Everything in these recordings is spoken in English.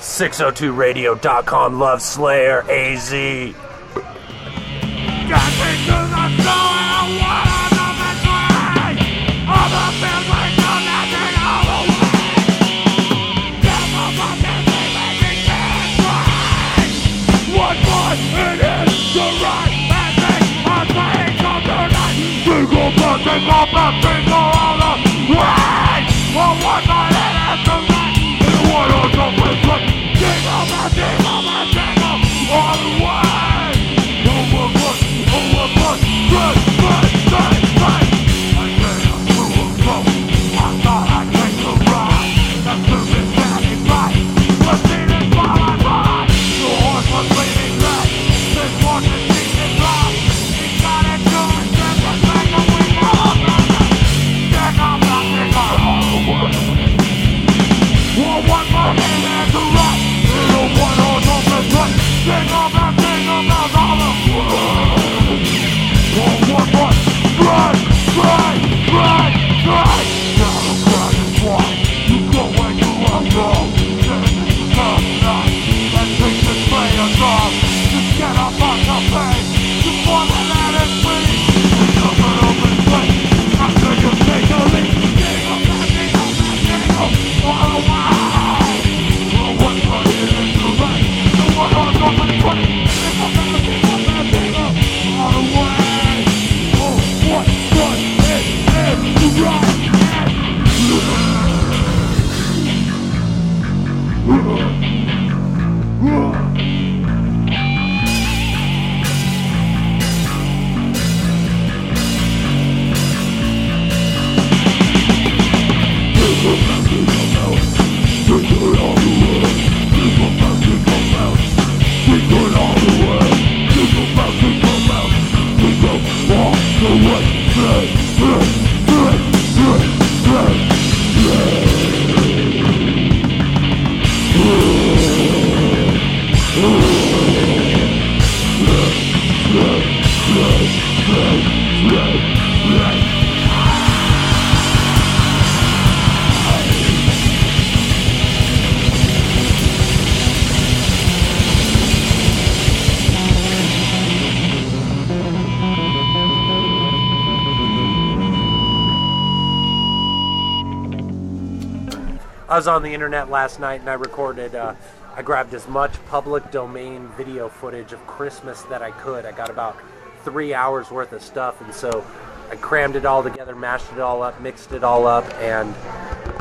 602radio.com Love Sleigher AZ. Internet last night and I recorded. Uh, I grabbed as much public domain video footage of Christmas that I could. I got about three hours worth of stuff, and so I crammed it all together, mashed it all up, mixed it all up, and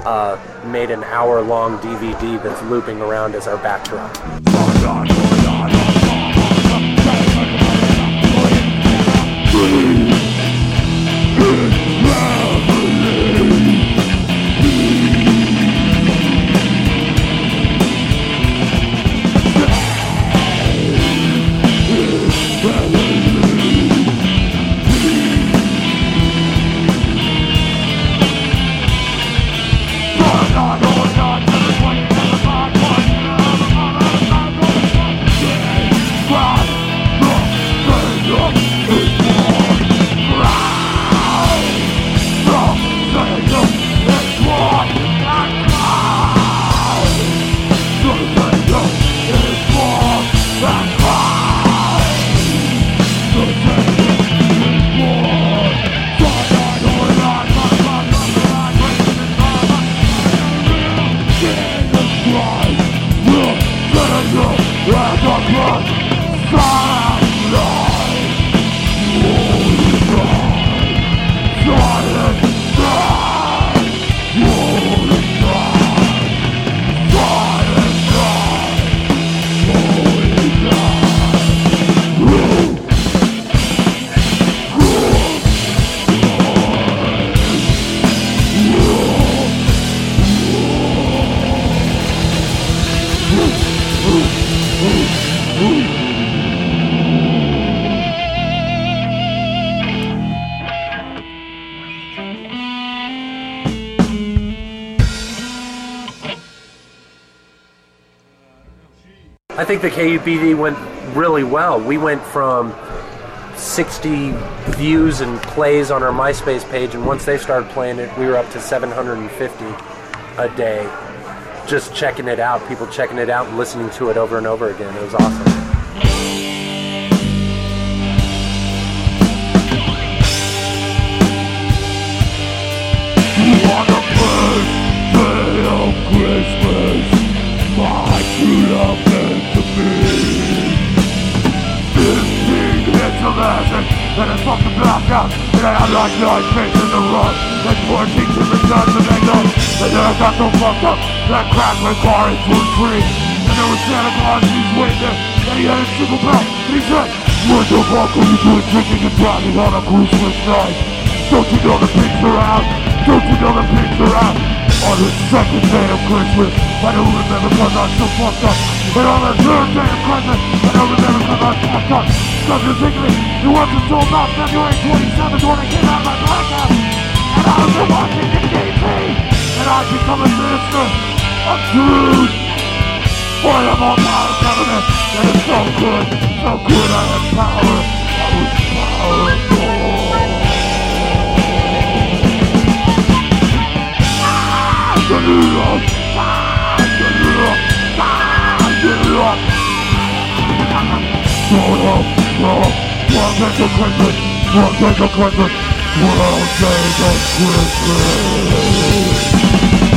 uh, made an hour-long DVD that's looping around as our backdrop. Think the KUPD went really well. We went from 60 views and plays on our MySpace page, and once they started playing it, we were up to 750 a day. just checking it out, people checking it out and listening to it over and over again. It was awesome. And I fucking blacked out, and I had like nine fish in the run, and fourteen different times make up, and then I got so fucked up. That crashed my car into a tree, and there was Santa Claus in his window, and he had a single bell, and he said, What the fuck are you doing drinking and driving on a Christmas night? Don't you know the pigs are out? Don't you know the pigs are out? On the second day of Christmas, I don't remember cause I'm so fucked up. But on the third day of Christmas, I don't remember cause I'm fucked up. Cause particularly, You wasn't until about February 27th when I came out of my blackout. And I was in Washington DC. And I've become a minister of truth. Boy, I'm on power government. And it's so good, so good I have power. I was Mental crisis, mental Christmas. we're Christmas.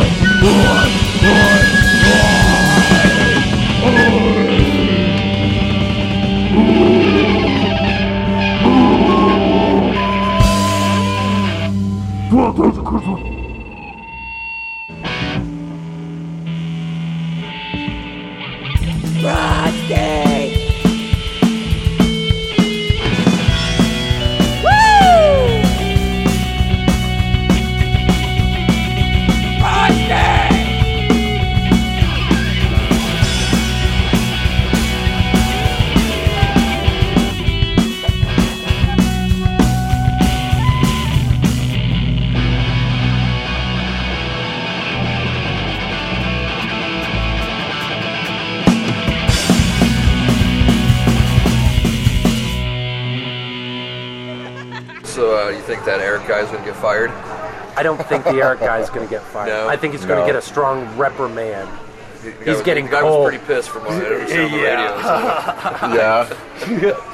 think that guy's gonna get fired? I don't think the Eric guy's going to get fired. No? I think he's going to No. get a strong reprimand. The guy He's was- getting the guy cold. was pretty pissed from what I understand on the radio. so- Yeah.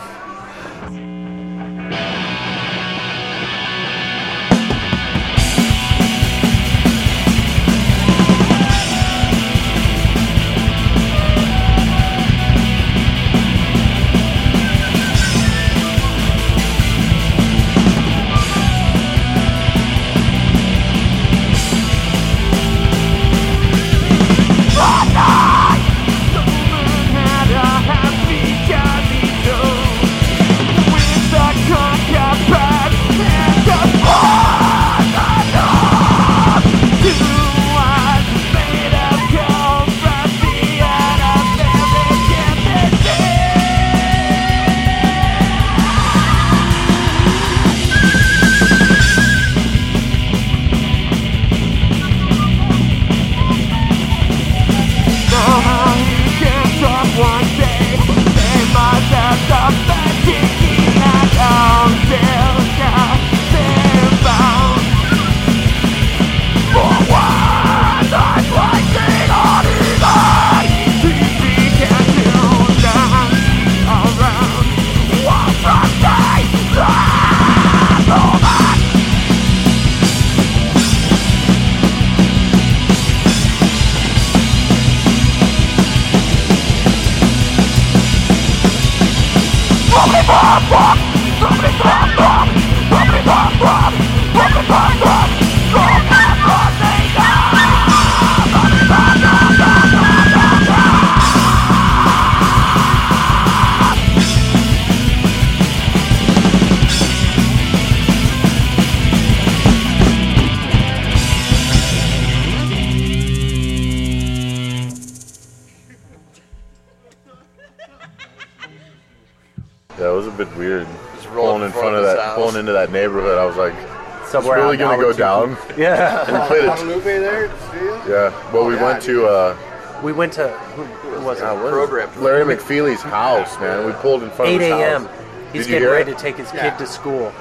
So It's really gonna go down. with Yeah. We played it. Guadalupe there? See? Yeah. Well, we Yeah, went to uh, We went to who, who was God, it? what is- Program. Larry McFeely's house, man. We pulled in front 8 of his a.m. house. He's Did you getting ready it? to take his Yeah. kid to school,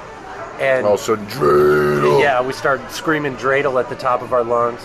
and Oh, so dreidel. yeah, we started screaming dreidel at the top of our lungs.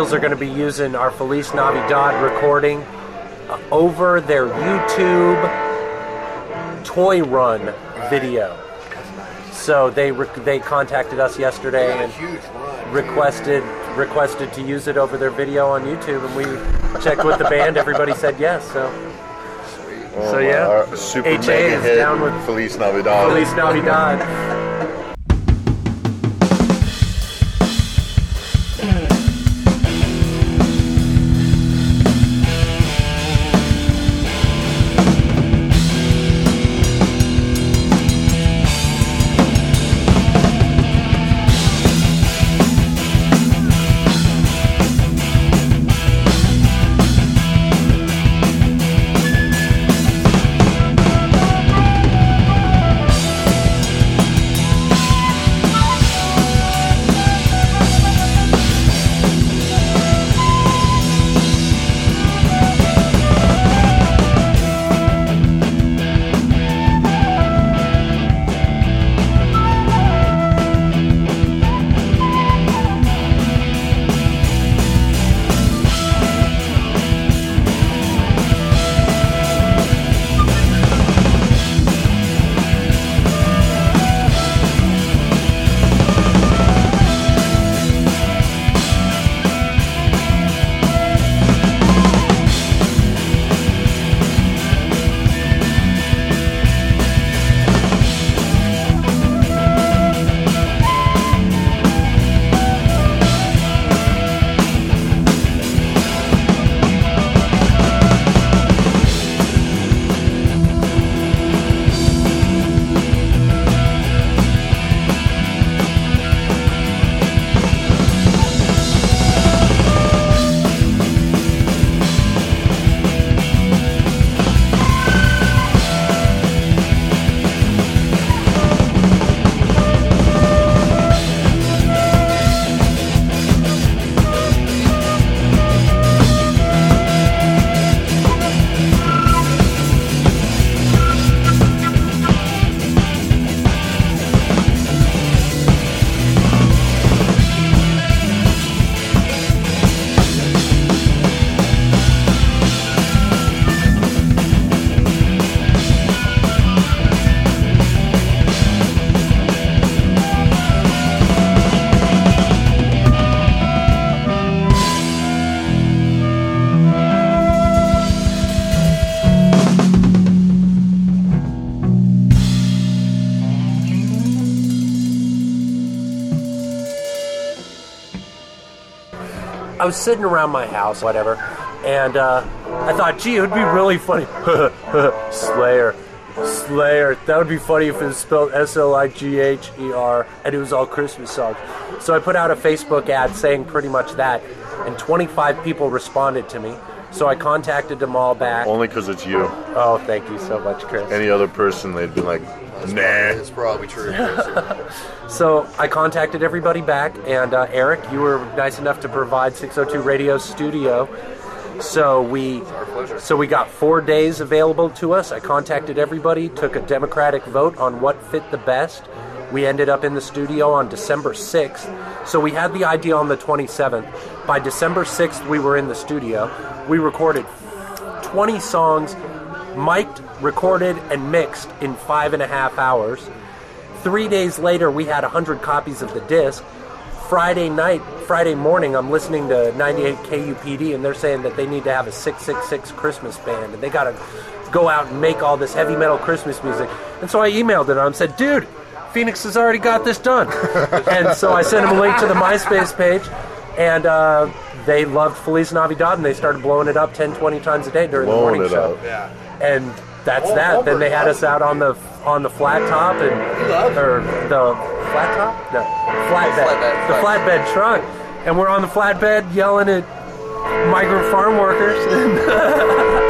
Angels are going to be using our Feliz Navidad recording uh, over their YouTube toy run video. So they rec- they contacted us yesterday and run. requested requested to use it over their video on YouTube, and we checked with the band. Everybody said yes. So Oh, So, yeah. our super HA mega is hit. down with- Feliz Navidad. Feliz Navidad. was sitting around my house, whatever, and uh, I thought, gee, it would be really funny. Slayer. Slayer. That would be funny if it was spelled S L I G H E R and it was all Christmas songs. So I put out a Facebook ad saying pretty much that, and 25 people responded to me. So I contacted them all back. Only because it's you. Oh, thank you so much, Chris. Any other person, they'd been like, nah. It's probably true. So I contacted everybody back, and uh, Eric, you were nice enough to provide 602 Radio Studio. So we, so we got four days available to us. I contacted everybody, took a democratic vote on what fit the best. We ended up in the studio on December 6th. So we had the idea on the 27th. By December 6th, we were in the studio. We recorded 20 songs, mic'd, recorded, and mixed in five and a half hours. Three days later, we had 100 copies of the disc. Friday night, Friday morning, I'm listening to 98 KUPD, and they're saying that they need to have a 666 Christmas band, and they got to go out and make all this heavy metal Christmas music. And so I emailed it. I said, dude, Phoenix has already got this done. and so I sent him a link to the MySpace page, and uh, they loved Feliz Navidad, and they started blowing it up 10, 20 times a day during the Blowing morning it show up. yeah. and that's that. Then they had us out on the on the flat top and or the flat top, no flatbed, Flatbed, the flat- flatbed truck, and we're on the flatbed yelling at migrant farm workers.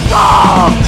Awesome!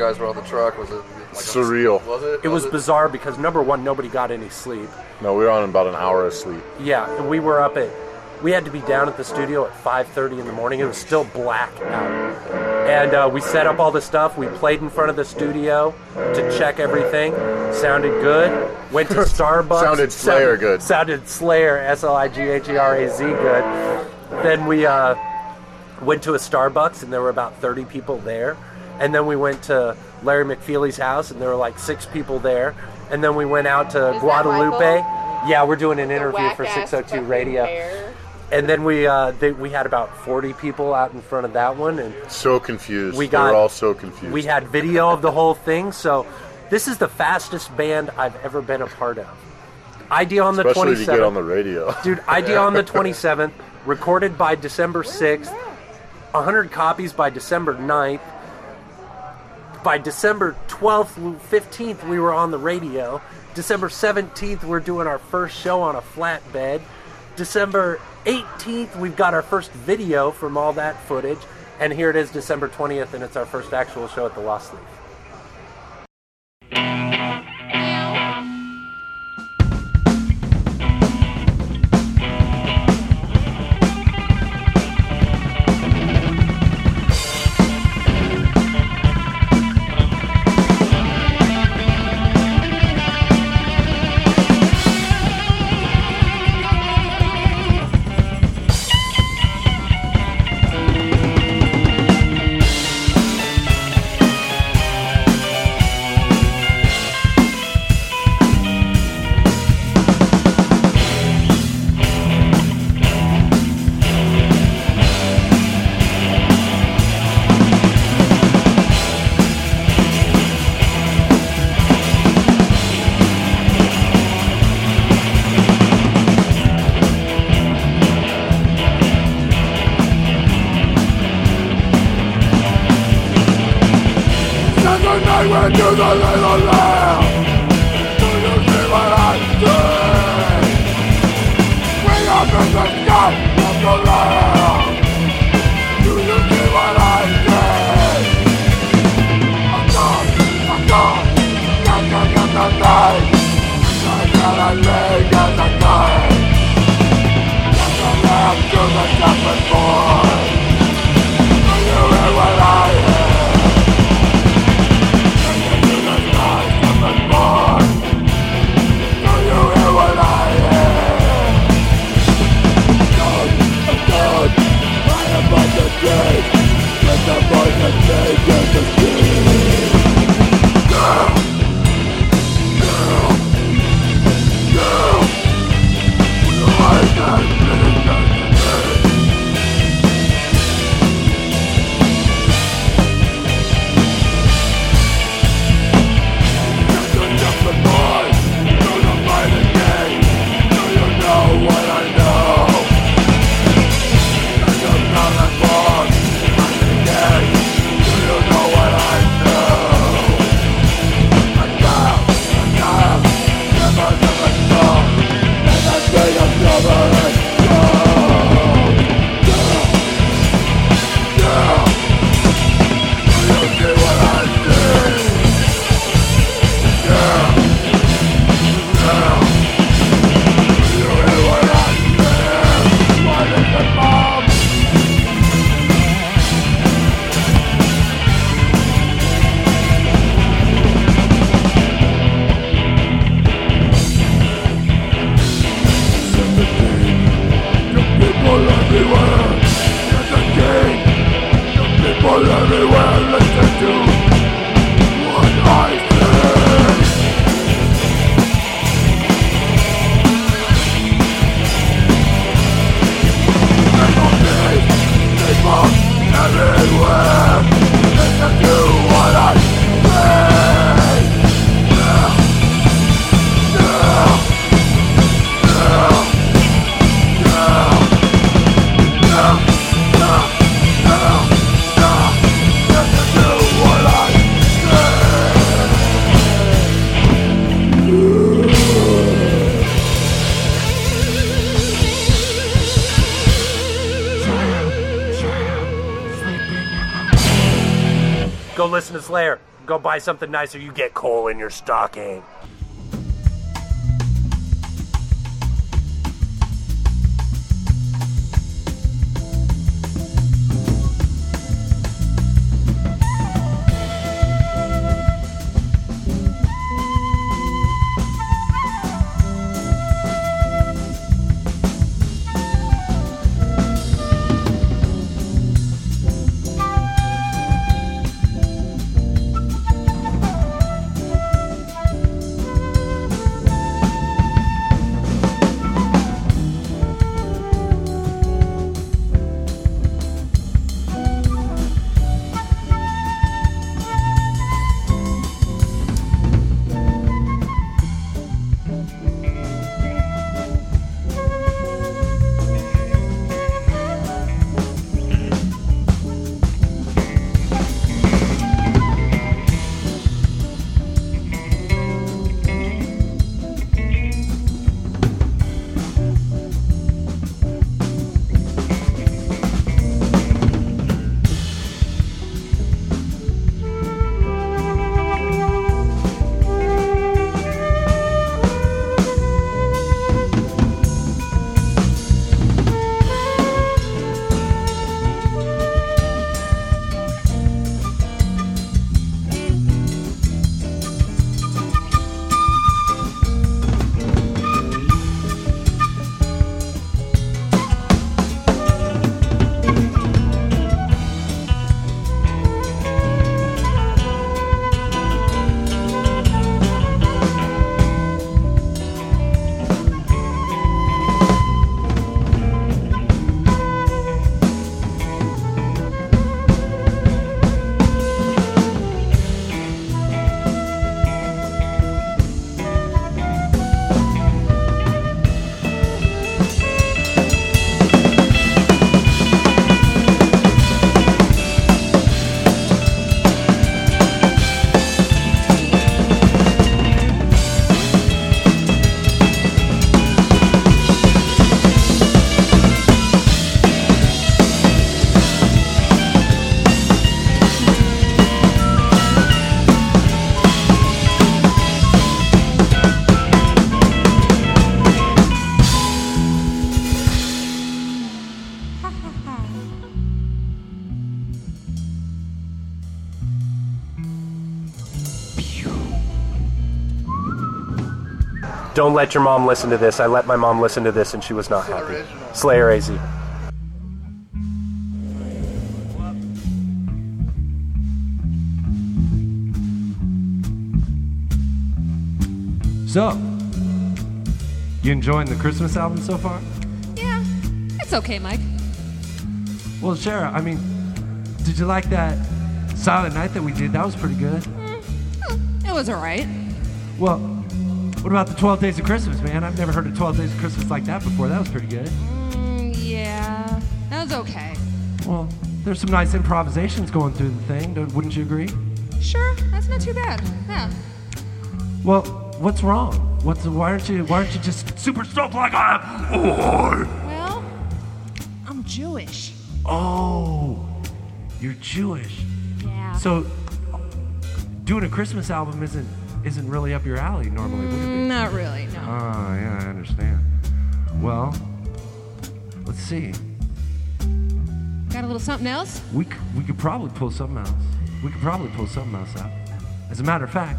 guys were on the truck? Was it like Surreal. Was it? it was bizarre because number one, nobody got any sleep. No, we were on about an hour of sleep. Yeah, and we were up at we had to be down at the studio at 5:30 in the morning. It was still black out, and uh, we set up all the stuff. We played in front of the studio to check everything. Sounded good. Went to Starbucks. Sounded Slayer Sounded- good. Sounded Slayer S L I G H E R A Z good. Then we uh, went to a Starbucks, and there were about 30 people there. And then we went to Larry McFeely's house, and there were like six people there. And then we went out to that Guadalupe. Yeah, we're doing an The interview for 602 Radio. hair. And then we uh, they, we had about 40 people out in front of that one, and So confused. We they got- were all so confused. we had video of the whole thing. So this is the fastest band I've ever been a part of. Idea on the Especially if you get on the radio. Dude, idea on the 27th, recorded by December 6th, 100 copies by December 9th. By December 12th, 15th, we were on the radio. December 17th, we're doing our first show on a flatbed. December 18th, we've got our first video from all that footage. And here it is, December 20th, and it's our first actual show at the Lost Leaf. Night to the little lamb. Do you see what I see? Way up in the sky people buy something nice or you get coal in your stocking. Don't let your mom listen to this. I let my mom listen to this and she was not happy. Sleigher AZ. So, you enjoying the Christmas album so far? Yeah, it's okay, Mike. Well, Shara, I mean, did you like that Silent Night that we did? That was pretty good. Mm, it was alright. Well, what about the 12 Days of Christmas, man? I've never heard of 12 Days of Christmas like that before. That was pretty good. Mm, yeah, that was okay. Well, there's some nice improvisations going through the thing, wouldn't you agree? Sure, that's not too bad. Yeah. Well, what's wrong? What's why aren't you why aren't you just super stoked like I am? Well, I'm Jewish. Oh, you're Jewish. Yeah. So doing a Christmas album isn't isn't really up your alley normally, would it be? Not really, no. Oh, yeah, I understand. Well, let's see. Got a little something else? We c- we could probably pull something else. We could probably pull something else out. As a matter of fact,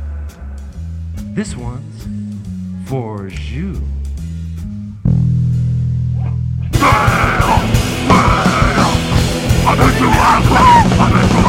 this one's for you. Does